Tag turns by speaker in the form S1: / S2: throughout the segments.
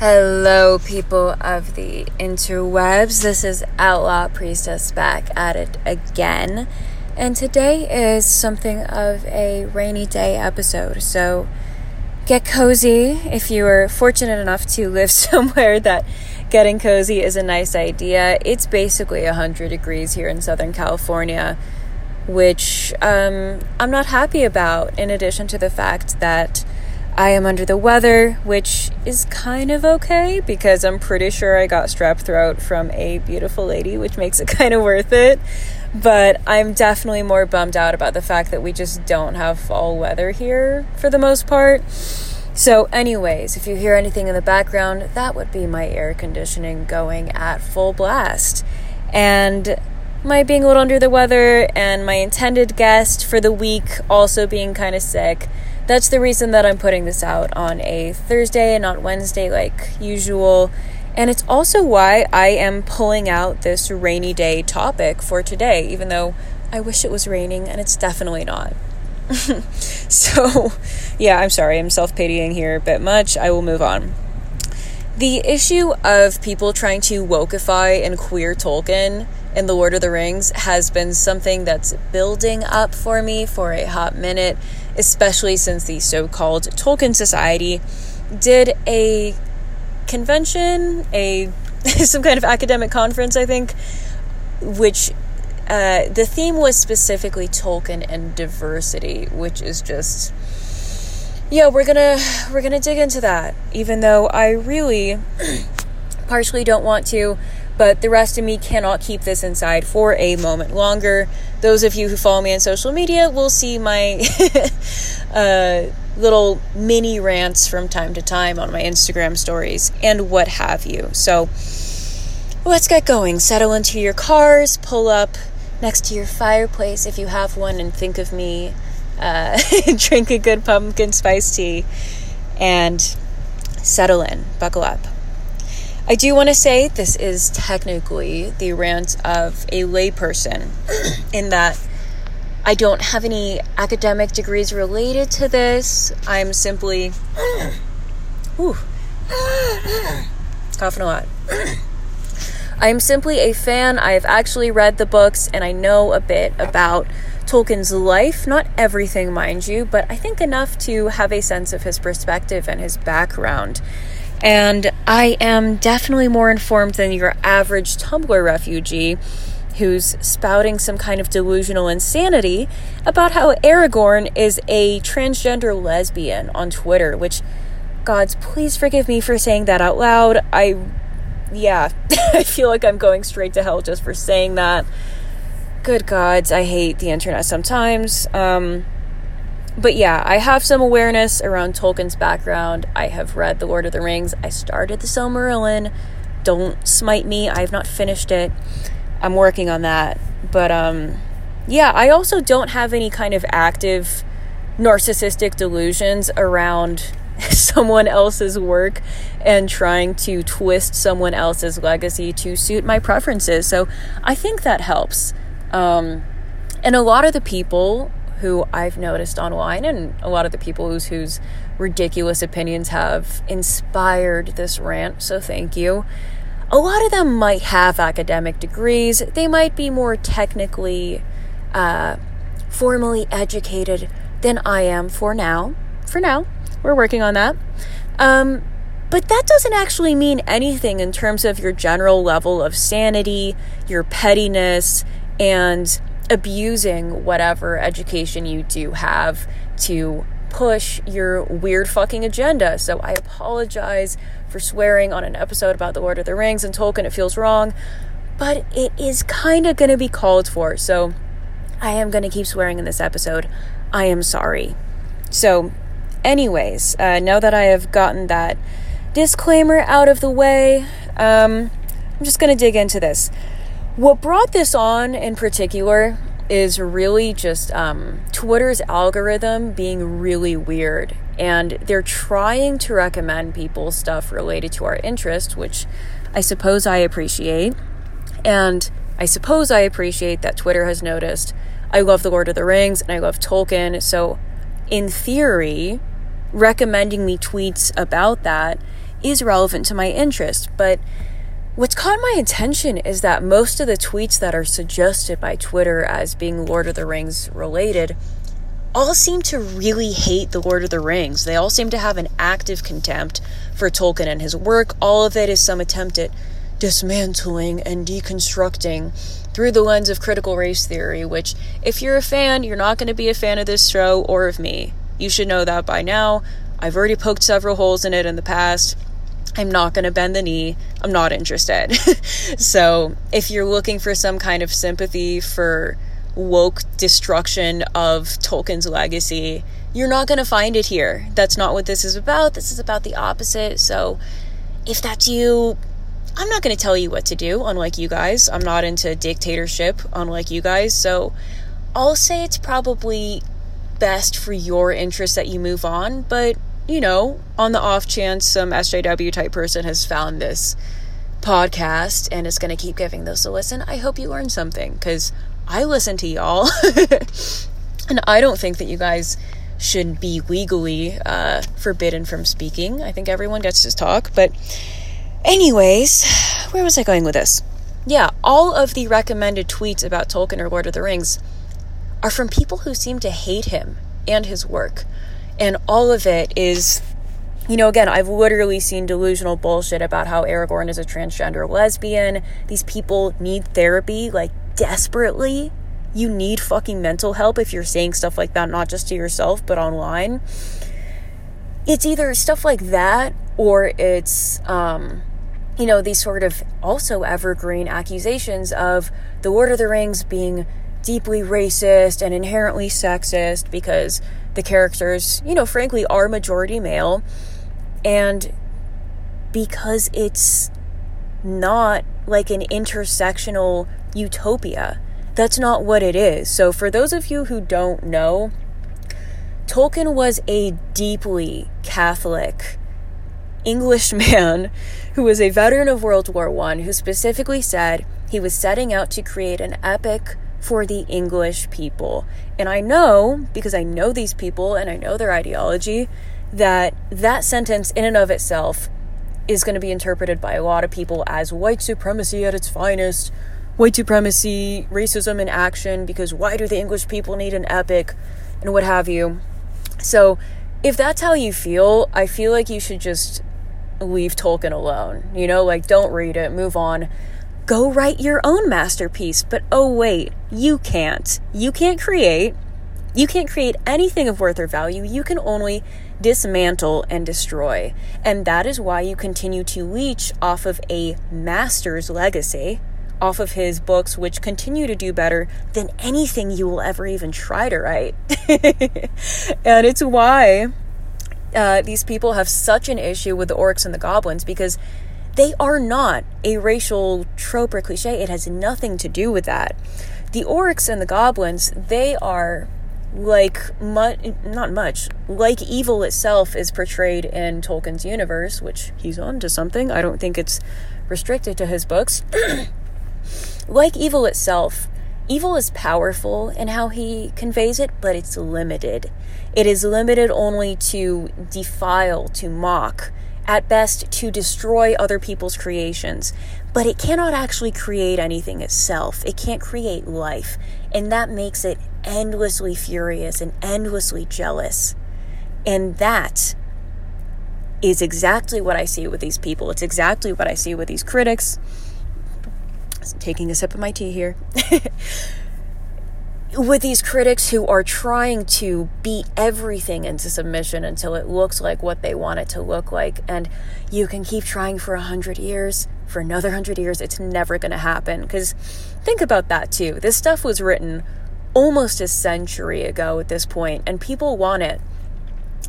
S1: Hello, people of the interwebs. This is Outlaw Priestess back at it again. And today is something of a rainy day episode. So get cozy if you are fortunate enough to live somewhere that getting cozy is a nice idea. It's basically 100 degrees here in Southern California, which um, I'm not happy about, in addition to the fact that I am under the weather, which is kind of okay because I'm pretty sure I got strep throat from a beautiful lady, which makes it kind of worth it. But I'm definitely more bummed out about the fact that we just don't have fall weather here for the most part. So, anyways, if you hear anything in the background, that would be my air conditioning going at full blast. And my being a little under the weather and my intended guest for the week also being kind of sick that's the reason that I'm putting this out on a Thursday and not Wednesday like usual. And it's also why I am pulling out this rainy day topic for today, even though I wish it was raining and it's definitely not. so, yeah, I'm sorry, I'm self pitying here a bit much. I will move on. The issue of people trying to wokeify and queer Tolkien in The Lord of the Rings has been something that's building up for me for a hot minute, especially since the so called Tolkien Society did a convention, a some kind of academic conference, I think, which uh, the theme was specifically Tolkien and diversity, which is just yeah, we're gonna we're gonna dig into that, even though I really partially don't want to but the rest of me cannot keep this inside for a moment longer. Those of you who follow me on social media will see my uh, little mini rants from time to time on my Instagram stories and what have you. So let's get going. Settle into your cars, pull up next to your fireplace if you have one, and think of me. Uh, drink a good pumpkin spice tea and settle in. Buckle up. I do want to say this is technically the rant of a layperson, in that I don't have any academic degrees related to this. I'm simply. Whew, coughing a lot. I'm simply a fan. I've actually read the books and I know a bit about Tolkien's life. Not everything, mind you, but I think enough to have a sense of his perspective and his background. And I am definitely more informed than your average Tumblr refugee who's spouting some kind of delusional insanity about how Aragorn is a transgender lesbian on Twitter, which, gods, please forgive me for saying that out loud. I, yeah, I feel like I'm going straight to hell just for saying that. Good gods, I hate the internet sometimes. Um, but yeah, I have some awareness around Tolkien's background. I have read The Lord of the Rings. I started The Silmarillion. Don't smite me. I have not finished it. I'm working on that. But um yeah, I also don't have any kind of active narcissistic delusions around someone else's work and trying to twist someone else's legacy to suit my preferences. So I think that helps. Um, and a lot of the people who I've noticed online and a lot of the people whose, whose ridiculous opinions have inspired this rant, so thank you. A lot of them might have academic degrees, they might be more technically, uh, formally educated than I am for now. For now, we're working on that. Um, but that doesn't actually mean anything in terms of your general level of sanity, your pettiness, and abusing whatever education you do have to push your weird fucking agenda. So I apologize for swearing on an episode about The Lord of the Rings and Tolkien. It feels wrong, but it is kind of going to be called for. So I am going to keep swearing in this episode. I am sorry. So, anyways, uh, now that I have gotten that disclaimer out of the way, um, I'm just going to dig into this. What brought this on in particular is really just um, Twitter's algorithm being really weird. And they're trying to recommend people stuff related to our interest, which I suppose I appreciate. And I suppose I appreciate that Twitter has noticed I love The Lord of the Rings and I love Tolkien. So, in theory, recommending me tweets about that is relevant to my interest. But what's caught my attention is that most of the tweets that are suggested by Twitter as being Lord of the Rings related all seem to really hate The Lord of the Rings. They all seem to have an active contempt for Tolkien and his work. All of it is some attempt at dismantling and deconstructing through the lens of critical race theory, which, if you're a fan, you're not going to be a fan of this show or of me. You should know that by now. I've already poked several holes in it in the past. I'm not going to bend the knee. I'm not interested. so, if you're looking for some kind of sympathy for woke destruction of Tolkien's legacy, you're not going to find it here. That's not what this is about. This is about the opposite. So, if that's you, I'm not going to tell you what to do, unlike you guys. I'm not into dictatorship, unlike you guys. So, I'll say it's probably best for your interest that you move on, but you know, on the off chance some SJW type person has found this podcast and is going to keep giving this a listen, I hope you learned something because I listen to y'all. and I don't think that you guys should be legally uh, forbidden from speaking. I think everyone gets to talk. But, anyways, where was I going with this? Yeah, all of the recommended tweets about Tolkien or Lord of the Rings are from people who seem to hate him and his work. And all of it is, you know, again, I've literally seen delusional bullshit about how Aragorn is a transgender lesbian. These people need therapy, like, desperately. You need fucking mental help if you're saying stuff like that, not just to yourself, but online. It's either stuff like that or it's, um, you know, these sort of also evergreen accusations of the Lord of the Rings being deeply racist and inherently sexist because the characters, you know, frankly, are majority male. And because it's not like an intersectional utopia. That's not what it is. So, for those of you who don't know, Tolkien was a deeply Catholic English man who was a veteran of World War I who specifically said he was setting out to create an epic for the English people. And I know, because I know these people and I know their ideology, that that sentence in and of itself is going to be interpreted by a lot of people as white supremacy at its finest, white supremacy, racism in action, because why do the English people need an epic, and what have you. So, if that's how you feel, I feel like you should just leave Tolkien alone. You know, like don't read it, move on go write your own masterpiece. But oh, wait, you can't. You can't create. You can't create anything of worth or value. You can only dismantle and destroy. And that is why you continue to leech off of a master's legacy, off of his books, which continue to do better than anything you will ever even try to write. and it's why uh, these people have such an issue with the orcs and the goblins because they are not a racial trope or cliche. It has nothing to do with that. The orcs and the goblins, they are like much not much like evil itself is portrayed in Tolkien's universe, which he's on to something. I don't think it's restricted to his books. like evil itself, evil is powerful in how he conveys it, but it's limited. It is limited only to defile, to mock, at best to destroy other people's creations, but it cannot actually create anything itself. It can't create life, and that makes it endlessly furious and endlessly jealous. And that is exactly what I see with these people. It's exactly what I see with these critics. taking a sip of my tea here. with these critics who are trying to beat everything into submission until it looks like what they want it to look like. And you can keep trying for a hundred years, for another hundred years, it's never going to happen. Because think about that too. This stuff was written almost a century ago at this point, and people want it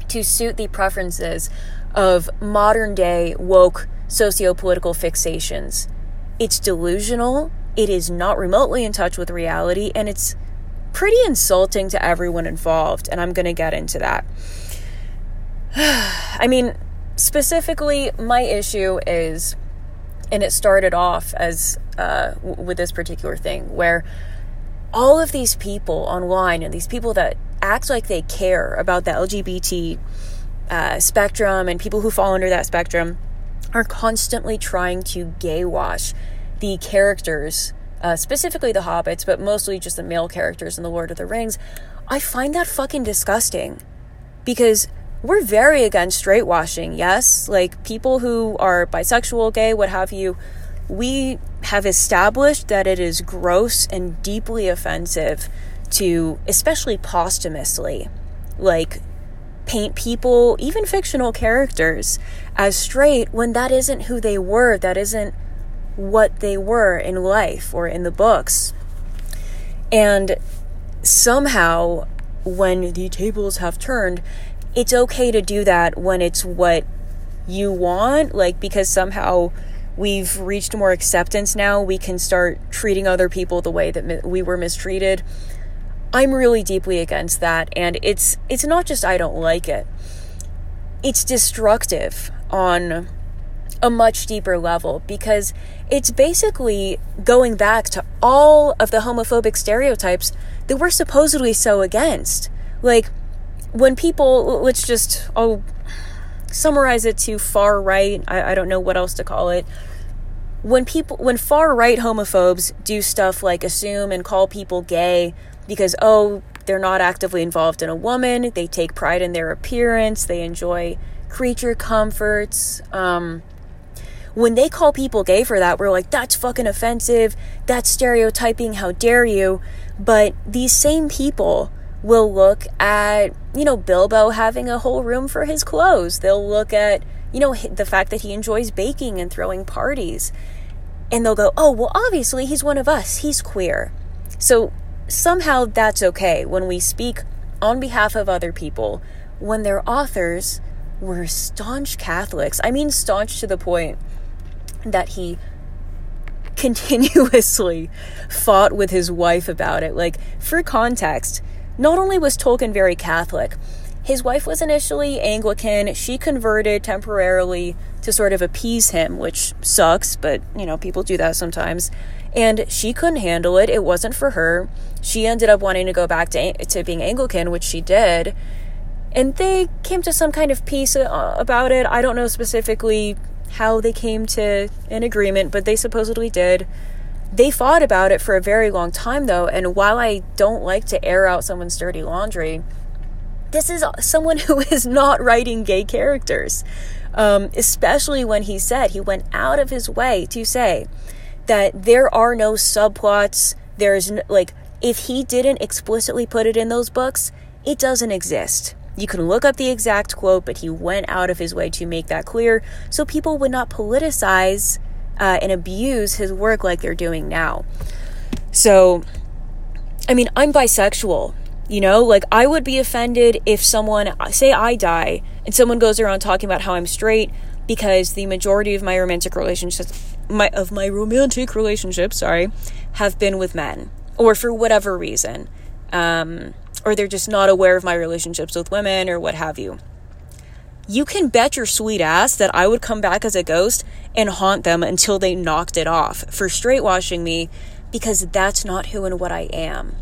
S1: to suit the preferences of modern day woke socio political fixations. It's delusional. It is not remotely in touch with reality, and it's pretty insulting to everyone involved, and I'm going to get into that. I mean, specifically, my issue is, and it started off as uh, with this particular thing, where all of these people online and these people that act like they care about the LGBT uh, spectrum and people who fall under that spectrum, are constantly trying to gay wash the characters, uh, specifically the hobbits, but mostly just the male characters in The Lord of the Rings. I find that fucking disgusting because we're very against straight washing, yes? Like people who are bisexual, gay, what have you, we have established that it is gross and deeply offensive to, especially posthumously, like paint people, even fictional characters, as straight when that isn't who they were, that isn't what they were in life or in the books. And somehow, when the tables have turned, it's okay to do that when it's what you want, like because somehow we've reached more acceptance now, we can start treating other people the way that we were mistreated. I'm really deeply against that and it's it's not just I don't like it. It's destructive on a much deeper level because it's basically going back to all of the homophobic stereotypes that we're supposedly so against. Like when people let's just I'll summarize it to far right. I, I don't know what else to call it. When people when far right homophobes do stuff like assume and call people gay because oh they're not actively involved in a woman, they take pride in their appearance, they enjoy creature comforts. Um, when they call people gay for that, we're like, that's fucking offensive. That's stereotyping. How dare you? But these same people will look at, you know, Bilbo having a whole room for his clothes. They'll look at, you know, the fact that he enjoys baking and throwing parties. And they'll go, oh, well, obviously he's one of us. He's queer. So somehow that's okay when we speak on behalf of other people when their authors were staunch Catholics. I mean, staunch to the point that he continuously fought with his wife about it. Like, for context, not only was Tolkien very Catholic, his wife was initially Anglican. She converted temporarily to sort of appease him, which sucks, but you know, people do that sometimes. And she couldn't handle it. It wasn't for her. She ended up wanting to go back to, to being Anglican, which she did. And they came to some kind of peace uh, about it. I don't know specifically how they came to an agreement, but they supposedly did. They fought about it for a very long time, though, and while I don't like to air out someone's dirty laundry, this is someone who is not writing gay characters. Um, especially when he said he went out of his way to say that there are no subplots. There's no, like, if he didn't explicitly put it in those books, it doesn't exist. You can look up the exact quote, but he went out of his way to make that clear so people would not politicize uh, and abuse his work like they're doing now. So, I mean, I'm bisexual. You know, like I would be offended if someone, say I die, and someone goes around talking about how I'm straight because the majority of my romantic relationships, my of my romantic relationships, sorry, have been with men, or for whatever reason, um, or they're just not aware of my relationships with women or what have you you can bet your sweet ass that I would come back as a ghost and haunt them until they knocked it off for straight washing me because that's not who and what I am.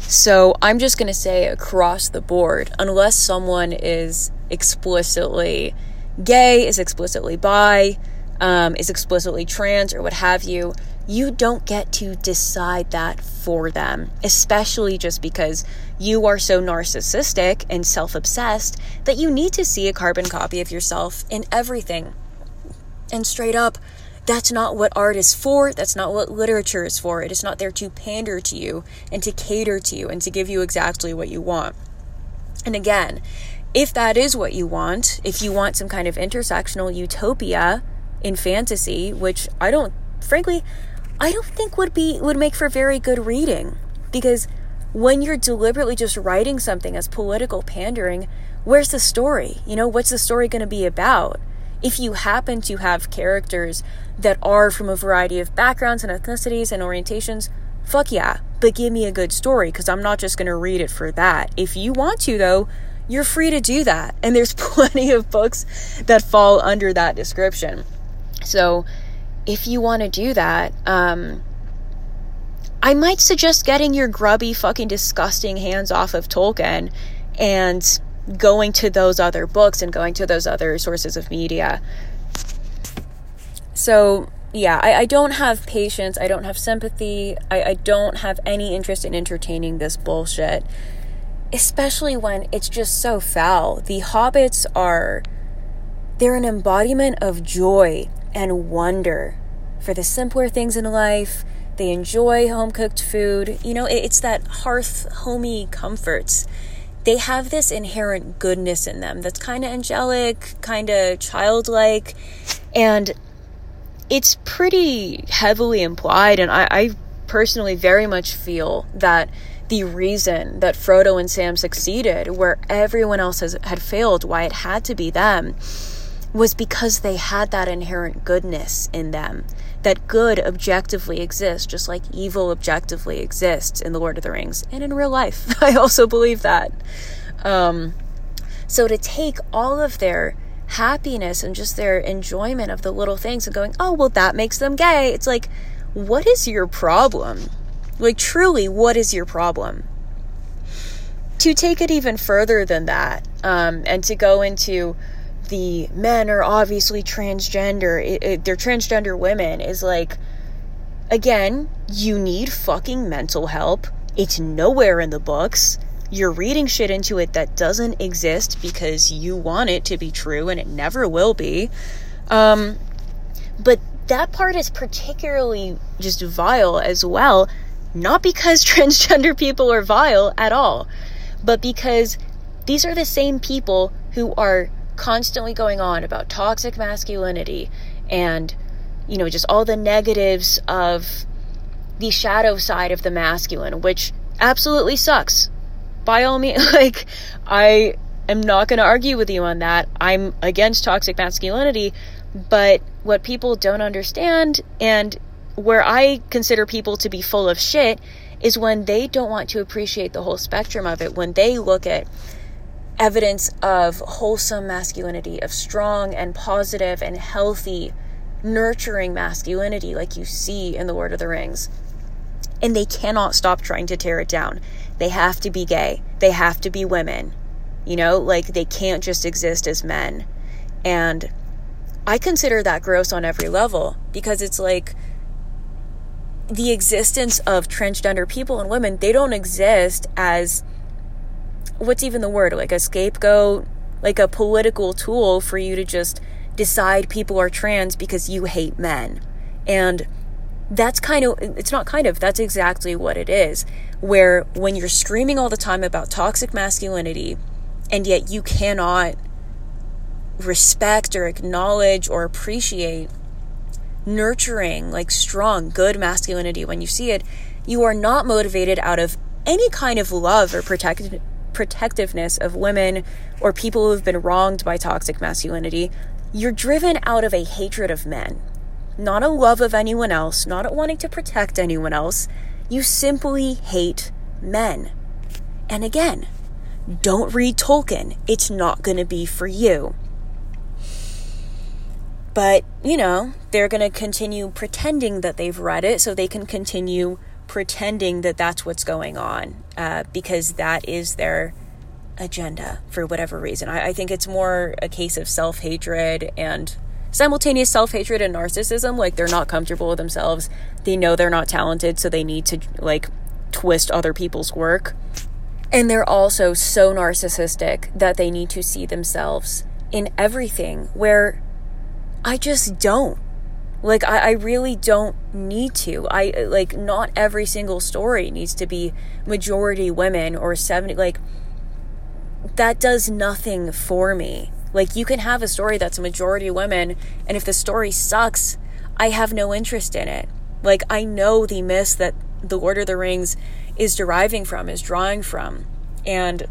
S1: So I'm just going to say across the board, unless someone is explicitly gay, is explicitly bi, um, is explicitly trans, or what have you, you don't get to decide that for them, especially just because you are so narcissistic and self obsessed that you need to see a carbon copy of yourself in everything. And straight up, that's not what art is for. That's not what literature is for. It is not there to pander to you and to cater to you and to give you exactly what you want. And again, if that is what you want, if you want some kind of intersectional utopia in fantasy, which I don't, frankly, I don't think would be would make for very good reading because when you're deliberately just writing something as political pandering, where's the story? You know, what's the story going to be about? If you happen to have characters that are from a variety of backgrounds and ethnicities and orientations, fuck yeah, but give me a good story because I'm not just going to read it for that. If you want to, though, you're free to do that. And there's plenty of books that fall under that description. So, if you want to do that, um, I might suggest getting your grubby, fucking disgusting hands off of Tolkien and going to those other books and going to those other sources of media So, yeah, I, I don't have patience. I don't have sympathy. I, I don't have any interest in entertaining this bullshit, especially when it's just so foul. The hobbits are, they're an embodiment of joy and wonder for the simpler things in life. They enjoy home cooked food. You know, it's that hearth, homey comforts. They have this inherent goodness in them that's kind of angelic, kind of childlike, and it's pretty heavily implied. And I, I personally very much feel that the reason that Frodo and Sam succeeded where everyone else has, had failed, why it had to be them, was because they had that inherent goodness in them that good objectively exists, just like evil objectively exists in The Lord of the Rings and in real life. I also believe that. Um, so to take all of their happiness and just their enjoyment of the little things and going, oh, well, that makes them gay, it's like, what is your problem? Like, truly, what is your problem? To take it even further than that, um, and to go into the men are obviously transgender, it, it, they're transgender women, is like, again, you need fucking mental help. It's nowhere in the books. You're reading shit into it that doesn't exist because you want it to be true and it never will be. Um, but that part is particularly just vile as well. Not because transgender people are vile at all, but because these are the same people who are constantly going on about toxic masculinity and, you know, just all the negatives of the shadow side of the masculine, which absolutely sucks. By all means, like, I am not going to argue with you on that. I'm against toxic masculinity, but what people don't understand and where I consider people to be full of shit is when they don't want to appreciate the whole spectrum of it, when they look at evidence of wholesome masculinity, of strong and positive and healthy, nurturing masculinity, like you see in The Lord of the Rings. And they cannot stop trying to tear it down. They have to be gay, they have to be women. You know, like they can't just exist as men. And I consider that gross on every level because it's like the existence of transgender people and women, they don't exist as what's even the word? Like a scapegoat, like a political tool for you to just decide people are trans because you hate men. And that's kind of, it's not kind of, that's exactly what it is. Where when you're screaming all the time about toxic masculinity, and yet you cannot respect or acknowledge or appreciate nurturing, like strong, good masculinity when you see it, you are not motivated out of any kind of love or protect, protectiveness of women or people who have been wronged by toxic masculinity, you're driven out of a hatred of men. Not a love of anyone else, not wanting to protect anyone else. You simply hate men. And again, don't read Tolkien. It's not going to be for you. But, you know, they're going to continue pretending that they've read it so they can continue pretending that that's what's going on uh, because that is their agenda for whatever reason. I, I think it's more a case of self hatred and simultaneous self hatred and narcissism. Like they're not comfortable with themselves, they know they're not talented, so they need to like twist other people's work. And they're also so narcissistic that they need to see themselves in everything where I just don't. Like, I, I really don't need to. I, like, not every single story needs to be majority women or 70. Like, that does nothing for me. Like, you can have a story that's a majority women, and if the story sucks, I have no interest in it. Like, I know the myths that The Lord of the Rings is deriving from, is drawing from. And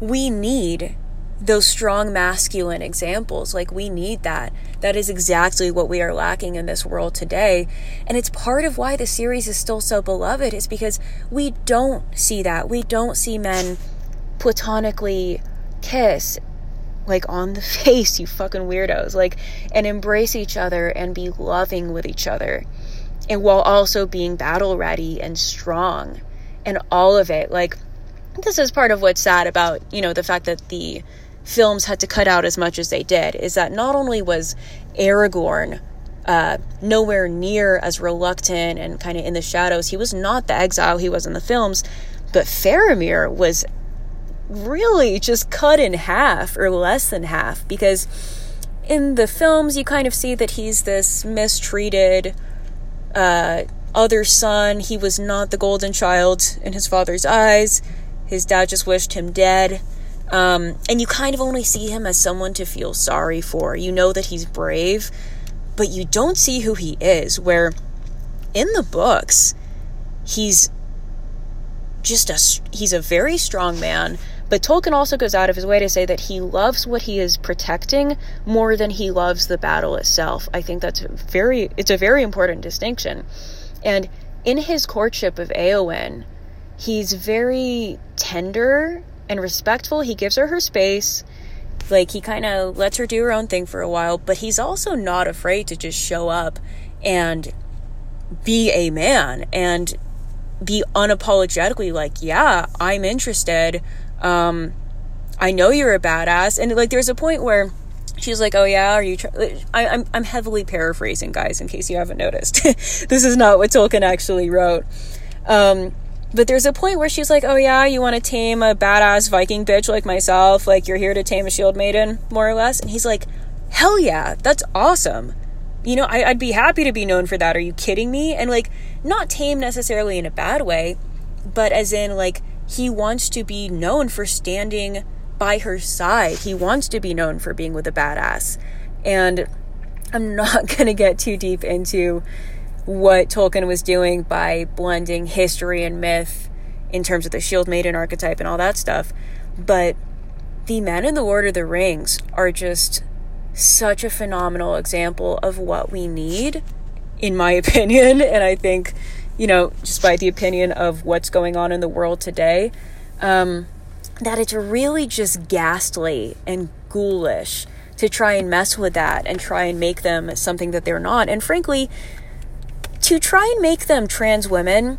S1: we need those strong masculine examples. Like, we need that. That is exactly what we are lacking in this world today. And it's part of why the series is still so beloved, is because we don't see that. We don't see men platonically kiss like on the face, you fucking weirdos, like, and embrace each other and be loving with each other. And while also being battle ready and strong and all of it. Like, this is part of what's sad about, you know, the fact that the films had to cut out as much as they did is that not only was Aragorn uh, nowhere near as reluctant and kind of in the shadows, he was not the exile he was in the films, but Faramir was really just cut in half or less than half because in the films you kind of see that he's this mistreated uh, other son. He was not the golden child in his father's eyes. His dad just wished him dead. Um, and you kind of only see him as someone to feel sorry for. You know that he's brave, but you don't see who he is. Where in the books, he's just a he's a very strong man. But Tolkien also goes out of his way to say that he loves what he is protecting more than he loves the battle itself. I think that's very it's a very important distinction. And in his courtship of Eowyn, he's very tender and respectful. He gives her her space. Like he kind of lets her do her own thing for a while, but he's also not afraid to just show up and be a man and be unapologetically like, "Yeah, I'm interested. Um I know you're a badass." And like there's a point where she's like, "Oh yeah, are you?" Try-? I, I'm I'm heavily paraphrasing, guys, in case you haven't noticed. this is not what Tolkien actually wrote. Um, but there's a point where she's like, "Oh yeah, you want to tame a badass Viking bitch like myself? Like you're here to tame a shield maiden, more or less?" And he's like, "Hell yeah, that's awesome." You know, I, I'd be happy to be known for that. Are you kidding me? And like, not tame necessarily in a bad way, but as in like he wants to be known for standing by her side. He wants to be known for being with a badass. And I'm not going to get too deep into what Tolkien was doing by blending history and myth in terms of the shield maiden archetype and all that stuff. But the men in the Lord of the Rings are just such a phenomenal example of what we need, in my opinion. And I think, you know, just by the opinion of what's going on in the world today, um, that it's really just ghastly and ghoulish to try and mess with that and try and make them something that they're not. And frankly, to try and make them trans women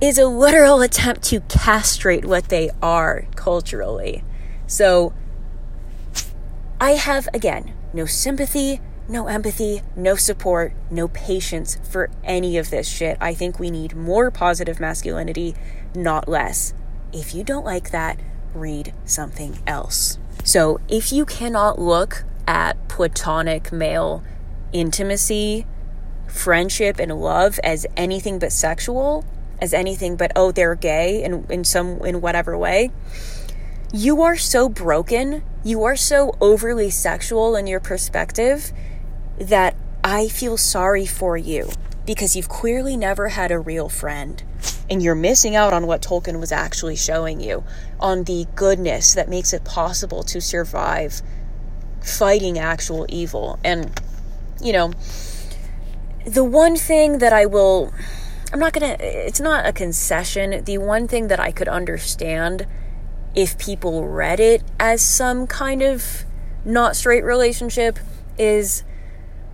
S1: is a literal attempt to castrate what they are culturally. So I have, again, no sympathy, no empathy, no support, no patience for any of this shit. I think we need more positive masculinity, not less. If you don't like that, read something else. So, if you cannot look at platonic male intimacy, friendship, and love as anything but sexual, as anything but oh they're gay in, in some in whatever way, you are so broken, you are so overly sexual in your perspective that I feel sorry for you because you've clearly never had a real friend and you're missing out on what Tolkien was actually showing you on the goodness that makes it possible to survive fighting actual evil. And, you know, the one thing that I will, I'm not gonna, it's not a concession. The one thing that I could understand if people read it as some kind of not straight relationship is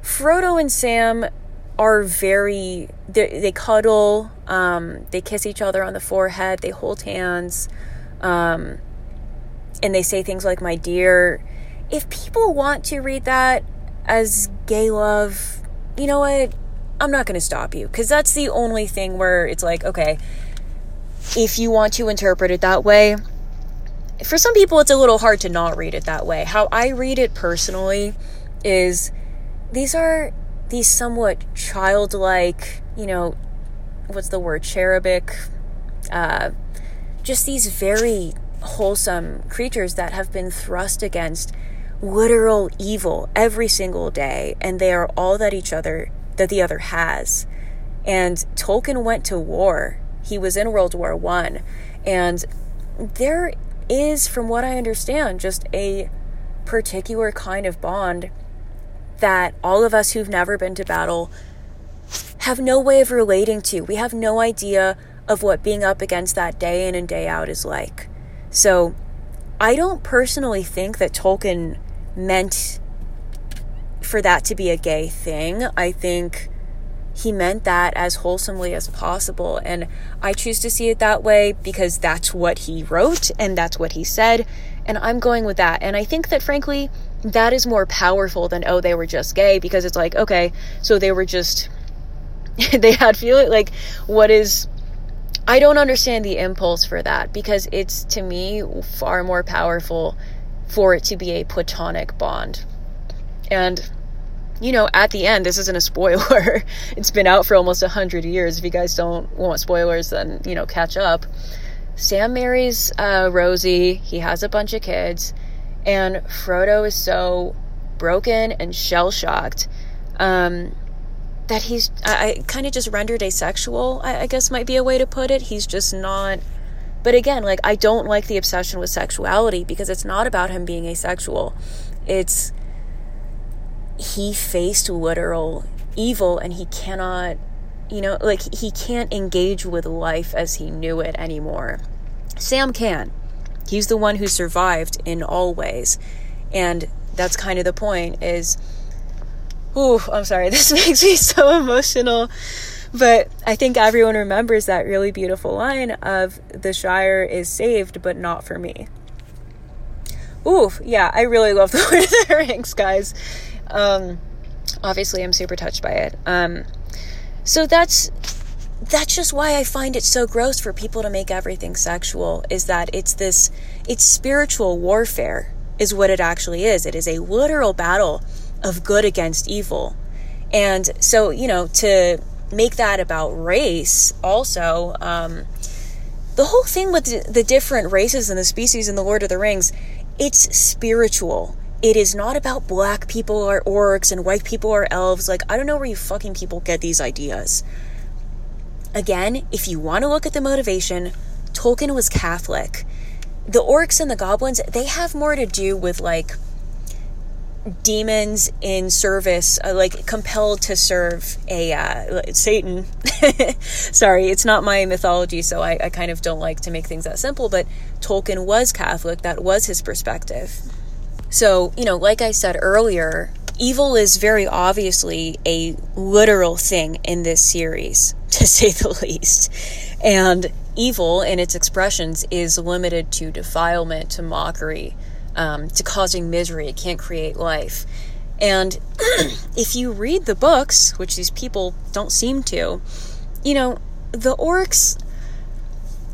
S1: Frodo and Sam are very they, they cuddle um, they kiss each other on the forehead they hold hands um, and they say things like my dear if people want to read that as gay love you know what i'm not going to stop you because that's the only thing where it's like okay if you want to interpret it that way for some people it's a little hard to not read it that way. How i read it personally is these are these somewhat childlike, you know, what's the word, cherubic, uh, just these very wholesome creatures that have been thrust against literal evil every single day, and they are all that each other, that the other has. And Tolkien went to war. He was in World War One, and there is, from what I understand, just a particular kind of bond that all of us who've never been to battle have no way of relating to. We have no idea of what being up against that day in and day out is like. So, I don't personally think that Tolkien meant for that to be a gay thing. I think he meant that as wholesomely as possible. And I choose to see it that way because that's what he wrote and that's what he said. And I'm going with that. And I think that, frankly, that is more powerful than, oh, they were just gay, because it's like, okay, so they were just, they had feeling like, what is, I don't understand the impulse for that because it's to me far more powerful for it to be a platonic bond. And you know, at the end, this isn't a spoiler. it's been out for almost a hundred years. If you guys don't want spoilers, then you know, catch up. Sam marries uh, Rosie. He has a bunch of kids, and Frodo is so broken and shell shocked um, that he's I, I kind of just rendered asexual. I, I guess might be a way to put it. He's just not. But again, like I don't like the obsession with sexuality because it's not about him being asexual. It's he faced literal evil and he cannot, you know, like he can't engage with life as he knew it anymore. Sam can. He's the one who survived in all ways. And that's kind of the point is Ooh, I'm sorry. This makes me so emotional. But I think everyone remembers that really beautiful line of the Shire is saved, but not for me. Ooh, yeah, I really love the Lord of the Rings, guys. Um, obviously, I'm super touched by it. Um, so that's that's just why I find it so gross for people to make everything sexual. Is that it's this it's spiritual warfare is what it actually is. It is a literal battle of good against evil, and so you know to make that about race also. Um, the whole thing with the, different races and the species in the Lord of the Rings, it's spiritual it is not about black people are orcs and white people are elves. Like, I don't know where you fucking people get these ideas. Again, if you want to look at the motivation, Tolkien was Catholic. The orcs and the goblins, they have more to do with like demons in service, uh, like compelled to serve a uh, Satan. Sorry, it's not my mythology, so I, I kind of don't like to make things that simple, but Tolkien was Catholic. That was his perspective. So, you know, like I said earlier, evil is very obviously a literal thing in this series, to say the least. And evil in its expressions is limited to defilement, to mockery, um, to causing misery. It can't create life. And if you read the books, which these people don't seem to, you know, the orcs,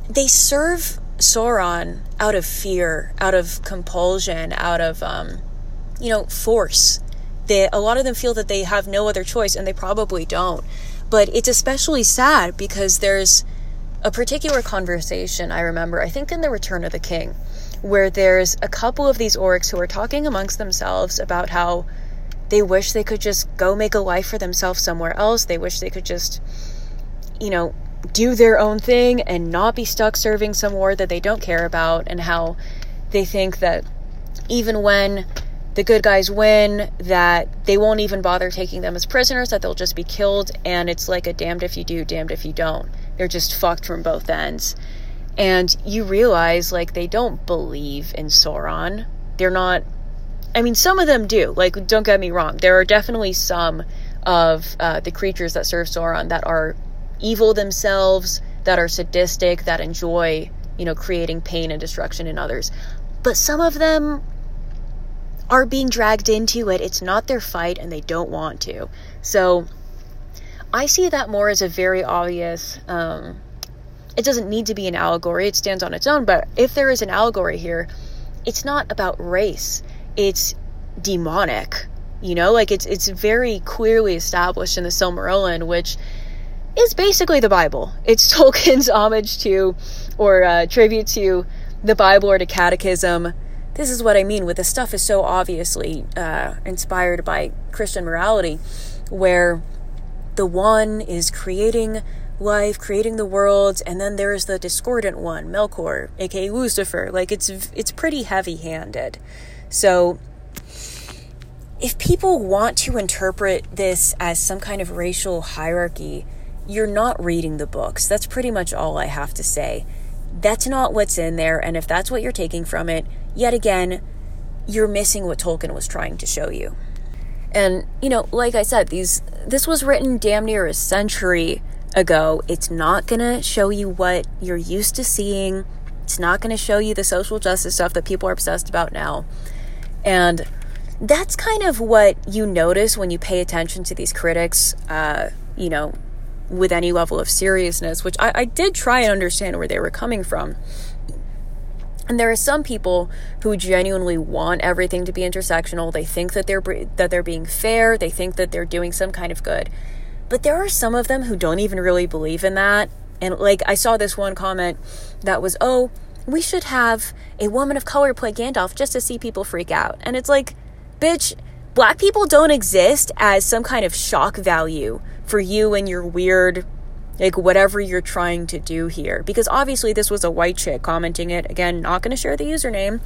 S1: they serve Sauron out of fear, out of compulsion, out of, um, you know, force. They, a lot of them feel that they have no other choice, and they probably don't. But it's especially sad because there's a particular conversation I remember, I think in The Return of the King, where there's a couple of these orcs who are talking amongst themselves about how they wish they could just go make a life for themselves somewhere else. They wish they could just, you know, do their own thing and not be stuck serving some war that they don't care about, and how they think that even when the good guys win, that they won't even bother taking them as prisoners, that they'll just be killed, and it's like a damned if you do, damned if you don't. They're just fucked from both ends. And you realize, like, they don't believe in Sauron. They're not. I mean, some of them do. Like, don't get me wrong. There are definitely some of uh, the creatures that serve Sauron that are evil themselves, that are sadistic, that enjoy, you know, creating pain and destruction in others. But some of them are being dragged into it. It's not their fight and they don't want to. So I see that more as a very obvious. Um, it doesn't need to be an allegory, it stands on its own. But if there is an allegory here, it's not about race, it's demonic. You know, like it's it's very clearly established in the Silmarillion, which is basically the Bible. It's Tolkien's homage to or uh, tribute to the Bible or to catechism. This is what I mean with the stuff is so obviously uh, inspired by Christian morality, where the one is creating life, creating the worlds, and then there's the discordant one, Melkor, aka Lucifer. Like it's it's pretty heavy-handed. So if people want to interpret this as some kind of racial hierarchy, you're not reading the books. That's pretty much all I have to say. That's not what's in there, and if that's what you're taking from it, yet again, you're missing what Tolkien was trying to show you. And, you know, like I said, these this was written damn near a century ago. It's not going to show you what you're used to seeing It's not going to show you the social justice stuff that people are obsessed about now. And that's kind of what you notice when you pay attention to these critics, uh, you know, with any level of seriousness, which I, I did try and understand where they were coming from. And there are some people who genuinely want everything to be intersectional. They think that they're that they're being fair. They think that they're doing some kind of good. But there are some of them who don't even really believe in that. And like I saw this one comment that was, "Oh, we should have a woman of color play Gandalf just to see people freak out." And it's like, bitch, black people don't exist as some kind of shock value for you and your weird like whatever you're trying to do here. Because obviously, this was a white chick commenting it. Again, not going to share the username.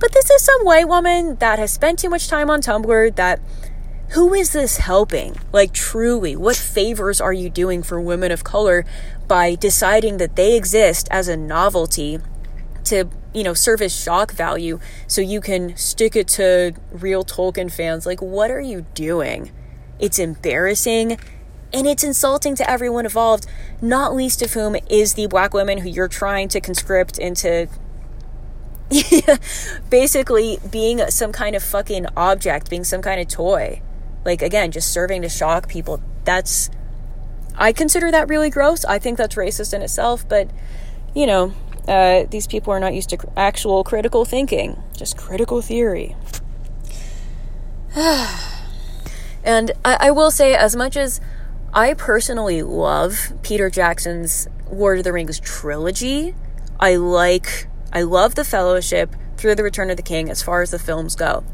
S1: But this is some white woman that has spent too much time on Tumblr that. Who is this helping? Like, truly, what favors are you doing for women of color by deciding that they exist as a novelty to, you know, serve as shock value so you can stick it to real Tolkien fans? Like, what are you doing? It's embarrassing and it's insulting to everyone involved, not least of whom is the black women who you're trying to conscript into basically being some kind of fucking object, being some kind of toy. Like, again, just serving to shock people. That's. I consider that really gross. I think that's racist in itself, but, you know, uh, these people are not used to actual critical thinking, just critical theory. and I, I will say, as much as I personally love Peter Jackson's Lord of the Rings trilogy. I like, I love The Fellowship through The Return of the King as far as the films go.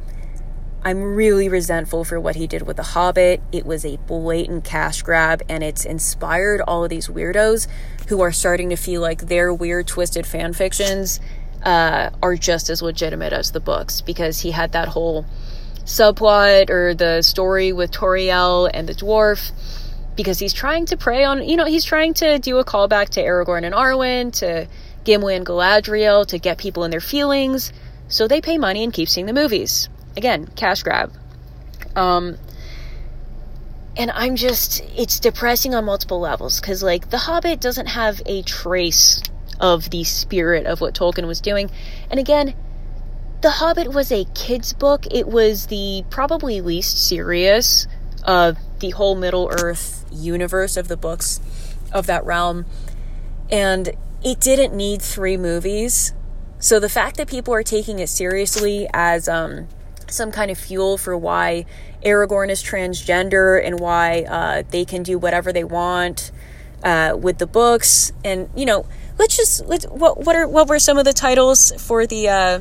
S1: I'm really resentful for what he did with The Hobbit. It was a blatant cash grab, and it's inspired all of these weirdos who are starting to feel like their weird, twisted fan fictions uh, are just as legitimate as the books because he had that whole subplot or the story with Tauriel and the dwarf because he's trying to prey on, you know, he's trying to do a callback to Aragorn and Arwen, to Gimli and Galadriel, to get people in their feelings. So they pay money and keep seeing the movies. Again, cash grab. Um, and I'm just, it's depressing on multiple levels because, like, The Hobbit doesn't have a trace of the spirit of what Tolkien was doing. And again, The Hobbit was a kid's book. It was the probably least serious of the whole Middle Earth universe of the books of that realm. And it didn't need three movies. So the fact that people are taking it seriously as um, some kind of fuel for why Aragorn is transgender and why uh, they can do whatever they want uh, with the books, and you know, let's just let's what what are what were some of the titles for the uh,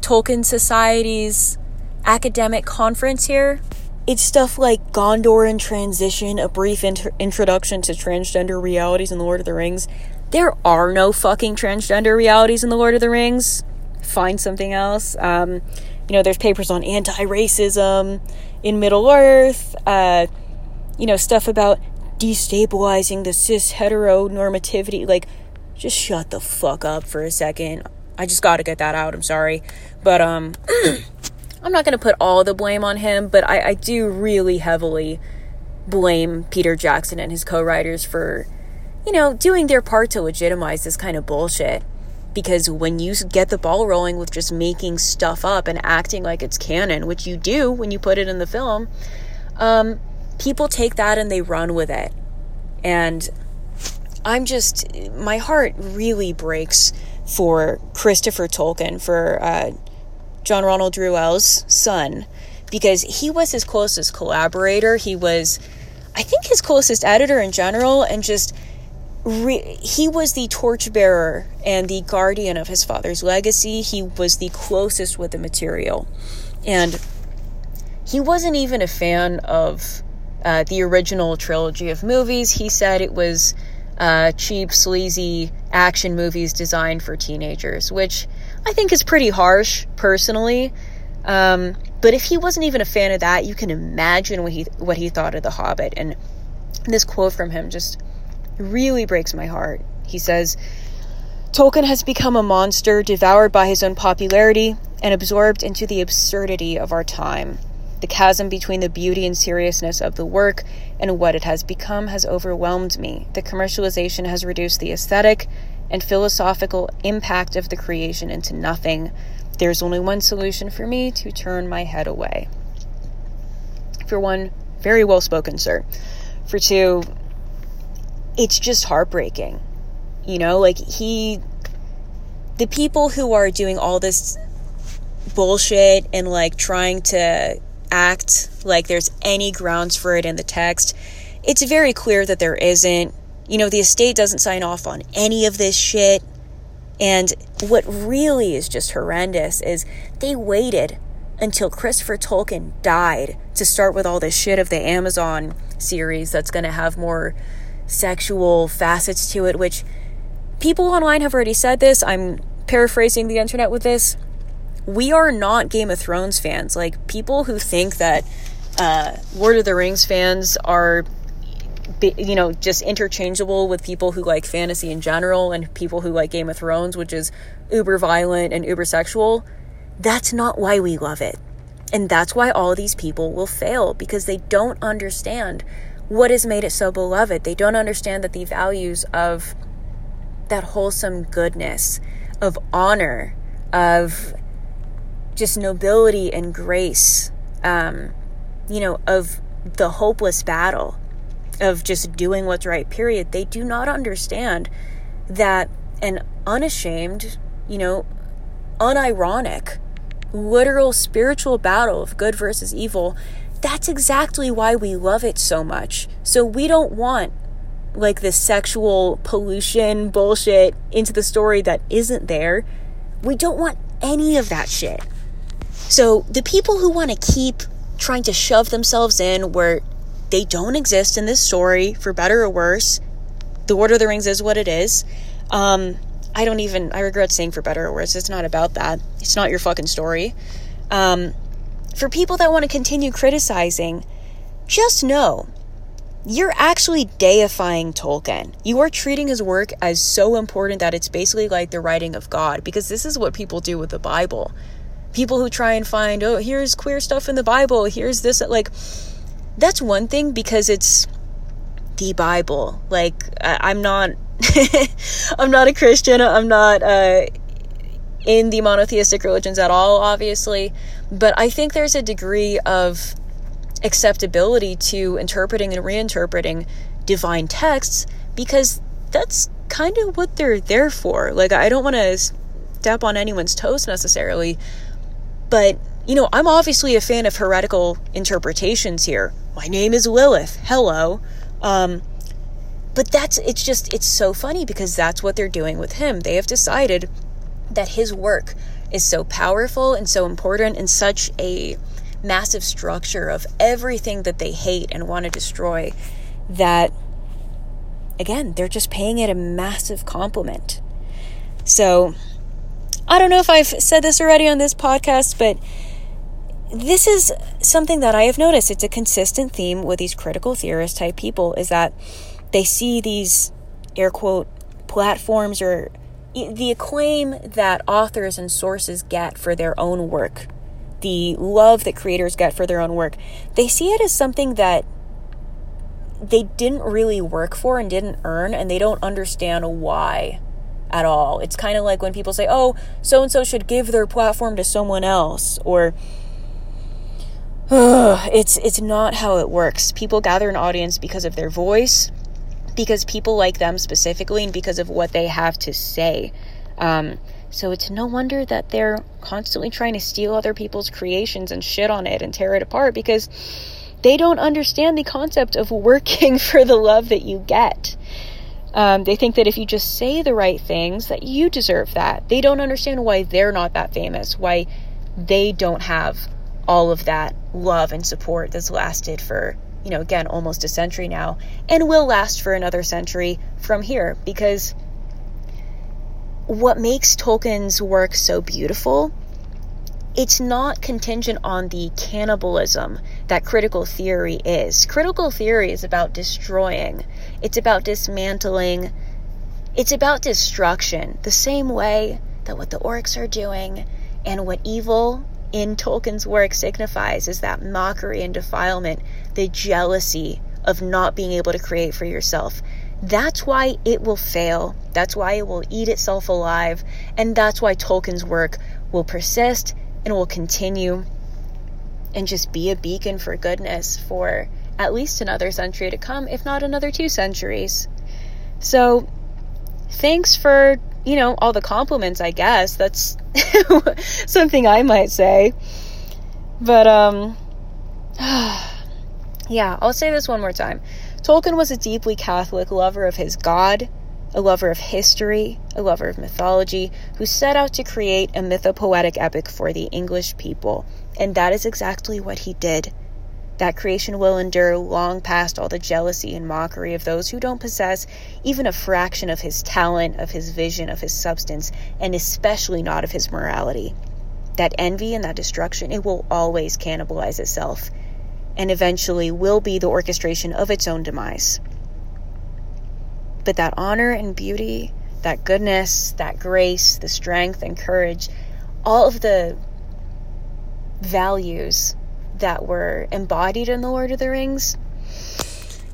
S1: Tolkien Society's academic conference here? It's stuff like Gondor in Transition, a brief inter- introduction to transgender realities in The Lord of the Rings. There are no fucking transgender realities in The Lord of the Rings. Find something else. Um, you know, there's papers on anti racism in Middle Earth, uh, you know, stuff about destabilizing the cis heteronormativity. Like, just shut the fuck up for a second. I just gotta get that out. I'm sorry. But, um, I'm not going to put all the blame on him, but I, I do really heavily blame Peter Jackson and his co writers for, you know, doing their part to legitimize this kind of bullshit. Because when you get the ball rolling with just making stuff up and acting like it's canon, which you do when you put it in the film, um, people take that and they run with it. And I'm just, my heart really breaks for Christopher Tolkien, for uh, John Ronald Reuel's son because he was his closest collaborator. He was, I think, his closest editor in general, and just re- he was the torchbearer and the guardian of his father's legacy. He was the closest with the material, and he wasn't even a fan of uh, the original trilogy of movies. He said it was uh, cheap, sleazy action movies designed for teenagers, which I think is pretty harsh, personally. Um, but if he wasn't even a fan of that, you can imagine what he what he thought of The Hobbit. And this quote from him just really breaks my heart. He says, Tolkien has become a monster devoured by his own popularity and absorbed into the absurdity of our time. The chasm between the beauty and seriousness of the work and what it has become has overwhelmed me. The commercialization has reduced the aesthetic and philosophical impact of the creation into nothing. There's only one solution for me to turn my head away. For one, very well spoken, sir. For two, it's just heartbreaking. You know, like he, the people who are doing all this bullshit and like trying to act like there's any grounds for it in the text, it's very clear that there isn't. You know, the estate doesn't sign off on any of this shit. And what really is just horrendous is they waited until Christopher Tolkien died to start with all this shit of the Amazon series that's going to have more sexual facets to it, which people online have already said this. I'm paraphrasing the internet with this. We are not Game of Thrones fans. Like, people who think that uh, Lord of the Rings fans are, you know, just interchangeable with people who like fantasy in general and people who like Game of Thrones, which is uber violent and uber sexual. That's not why we love it. And that's why all these people will fail because they don't understand what has made it so beloved. They don't understand that the values of that wholesome goodness, of honor, of just nobility and grace, um, you know, of the hopeless battle, of just doing what's right, period. They do not understand that an unashamed, you know, unironic, literal spiritual battle of good versus evil that's exactly why we love it so much. So we don't want like this sexual pollution bullshit into the story that isn't there. We don't want any of that shit. So the people who want to keep trying to shove themselves in where they don't exist in this story, for better or worse, The Lord of the Rings is what it is. Um, I don't even, I regret saying for better or worse. It's not about that. It's not your fucking story. Um, for people that want to continue criticizing, just know you're actually deifying Tolkien. You are treating his work as so important that it's basically like the writing of God, because this is what people do with the Bible. People who try and find, oh, here's queer stuff in the Bible, here's this, like, that's one thing because it's the Bible. Like, I'm not. I'm not a Christian. I'm not uh, in the monotheistic religions at all, obviously, but I think there's a degree of acceptability to interpreting and reinterpreting divine texts because that's kind of what they're there for. Like, I don't want to step on anyone's toes necessarily, but you know, I'm obviously a fan of heretical interpretations here. My name is Lilith. Hello. Um, but that's, it's just, it's so funny because that's what they're doing with him. They have decided that his work is so powerful and so important and such a massive structure of everything that they hate and want to destroy that again they're just paying it a massive compliment so i don't know if i've said this already on this podcast but this is something that i have noticed it's a consistent theme with these critical theorist type people is that they see these air quote platforms or the acclaim that authors and sources get for their own work, the love that creators get for their own work, they see it as something that they didn't really work for and didn't earn, and they don't understand why at all. It's kind of like when people say, oh, so and so should give their platform to someone else, or it's it's not how it works. People gather an audience because of their voice, because people like them specifically and because of what they have to say. Um, so it's no wonder that they're constantly trying to steal other people's creations and shit on it and tear it apart because they don't understand the concept of working for the love that you get. Um, they think that if you just say the right things, that you deserve that. They don't understand why they're not that famous, why they don't have all of that love and support that's lasted for you know, again, almost a century now, and will last for another century from here. Because what makes Tolkien's work so beautiful it's not contingent on the cannibalism that critical theory is. Critical theory is about destroying, it's about dismantling, it's about destruction, the same way that what the orcs are doing and what evil in Tolkien's work signifies is that mockery and defilement, the jealousy of not being able to create for yourself, That's why it will fail. That's why it will eat itself alive. And that's why Tolkien's work will persist and will continue and just be a beacon for goodness for at least another century to come, if not another two centuries. So, thanks for, you know, all the compliments, I guess. That's something I might say. But, um, yeah, I'll say this one more time. Tolkien was a deeply Catholic lover of his God, a lover of history, a lover of mythology, who set out to create a mythopoetic epic for the English people. And that is exactly what he did. That creation will endure long past all the jealousy and mockery of those who don't possess even a fraction of his talent, of his vision, of his substance, and especially not of his morality. That envy and that destruction, it will always cannibalize itself and eventually will be the orchestration of its own demise. But that honor and beauty, that goodness, that grace, the strength and courage, all of the values that were embodied in the Lord of the Rings,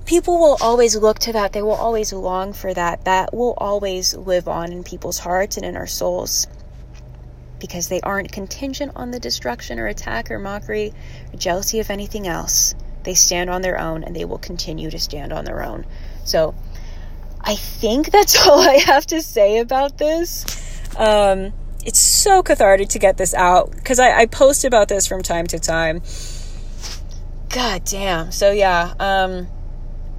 S1: people will always look to that. They will always long for that. That will always live on in people's hearts and in our souls because they aren't contingent on the destruction or attack or mockery or jealousy of anything else. They stand on their own and they will continue to stand on their own. So I think that's all I have to say about this. Um, it's so cathartic to get this out because I, I, post about this from time to time. God damn. So yeah, um,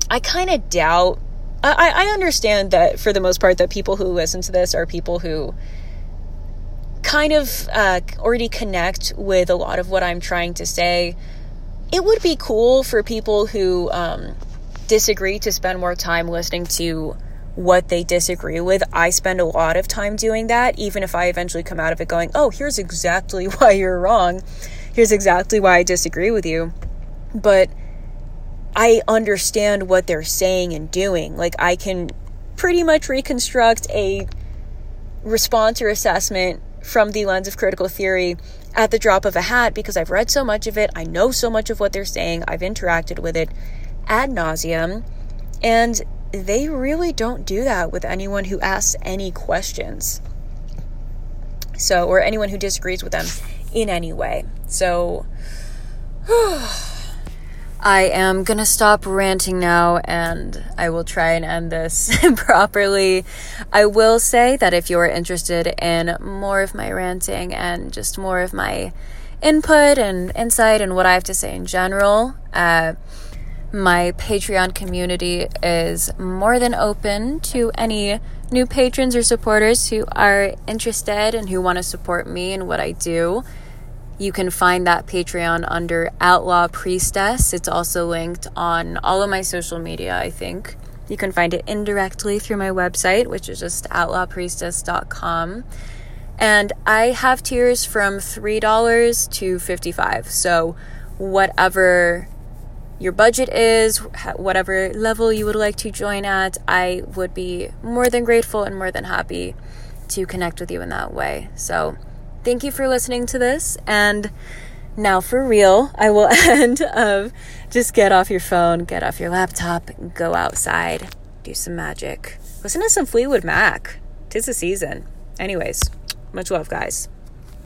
S1: I kind of doubt. I, I understand that for the most part that people who listen to this are people who kind of uh, already connect with a lot of what I'm trying to say. It would be cool for people who um, disagree to spend more time listening to what they disagree with. I spend a lot of time doing that, even if I eventually come out of it going, oh, here's exactly why you're wrong. Here's exactly why I disagree with you. But I understand what they're saying and doing. Like, I can pretty much reconstruct a response or assessment from the lens of critical theory at the drop of a hat because I've read so much of it. I know so much of what they're saying. I've interacted with it ad nauseum. And they really don't do that with anyone who asks any questions. So, or anyone who disagrees with them in any way. So, I am gonna stop ranting now and I will try and end this properly. I will say that if you're interested in more of my ranting and just more of my input and insight and what I have to say in general, uh, my Patreon community is more than open to any new patrons or supporters who are interested and who want to support me and what I do. You can find that Patreon under Outlaw Priestess. It's also linked on all of my social media, I think. You can find it indirectly through my website, which is just outlawpriestess.com. And I have tiers from $3 to 55 So, whatever your budget is, whatever level you would like to join at, I would be more than grateful and more than happy to connect with you in that way. So, thank you for listening to this. And now, for real, I will end of just get off your phone, get off your laptop, go outside, do some magic, listen to some Fleetwood Mac. Tis the season. Anyways, much love, guys.